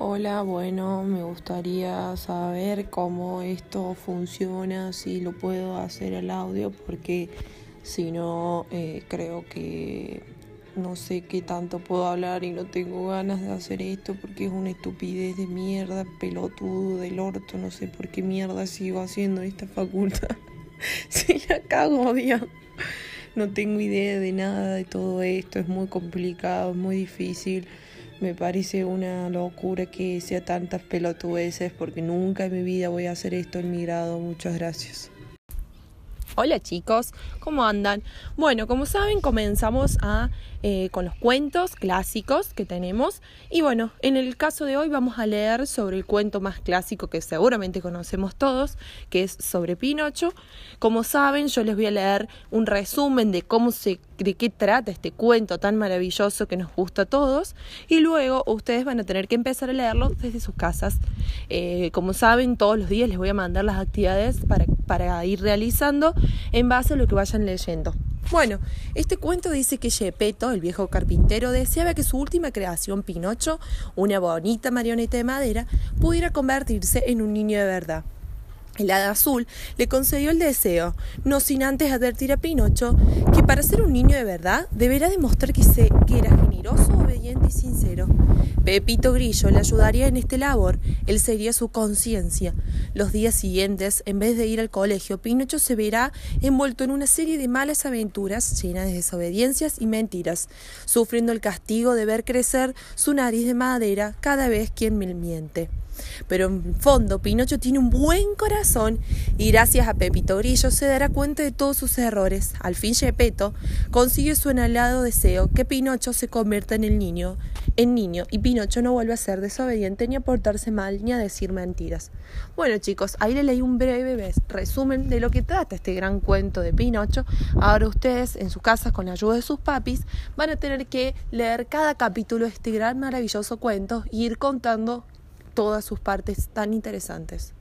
Hola, bueno, me gustaría saber cómo esto funciona, si lo puedo hacer al audio, porque si no, eh, creo que no sé qué tanto puedo hablar y no tengo ganas de hacer esto porque es una estupidez de mierda, pelotudo del orto, no sé por qué mierda sigo haciendo esta facultad. si la cago, Dios. No tengo idea de nada de todo esto, es muy complicado, es muy difícil. Me parece una locura que sea tantas pelotudeces porque nunca en mi vida voy a hacer esto en mi grado. Muchas gracias. Hola chicos, ¿cómo andan? Bueno, como saben, comenzamos a, eh, con los cuentos clásicos que tenemos. Y bueno, en el caso de hoy vamos a leer sobre el cuento más clásico que seguramente conocemos todos, que es sobre Pinocho. Como saben, yo les voy a leer un resumen de cómo se de qué trata este cuento tan maravilloso que nos gusta a todos y luego ustedes van a tener que empezar a leerlo desde sus casas. Eh, como saben, todos los días les voy a mandar las actividades para, ir realizando en base a lo que vayan leyendo. Bueno, este cuento dice que Gepetto, el viejo carpintero, deseaba que su última creación, Pinocho, una bonita marioneta de madera, pudiera convertirse en un niño de verdad. El hada azul le concedió el deseo, no sin antes advertir a Pinocho que para ser un niño de verdad deberá demostrar que, que era generoso, obediente y sincero. Pepito Grillo le ayudaría en este labor, él sería su conciencia. Los días siguientes, en vez de ir al colegio, Pinocho se verá envuelto en una serie de malas aventuras llenas de desobediencias y mentiras, sufriendo el castigo de ver crecer su nariz de madera cada vez quien me miente. Pero en fondo, Pinocho tiene un buen corazón y gracias a Pepito Grillo se dará cuenta de todos sus errores. Al fin Gepetto consigue su anhelado deseo que Pinocho se convierta en el niño, en niño, y Pinocho no vuelva a ser desobediente ni a portarse mal ni a decir mentiras. Bueno chicos, ahí le leí un breve resumen de lo que trata este gran cuento de Pinocho. Ahora ustedes en su casa con la ayuda de sus papis van a tener que leer cada capítulo de este gran maravilloso cuento y ir contando todas sus partes tan interesantes.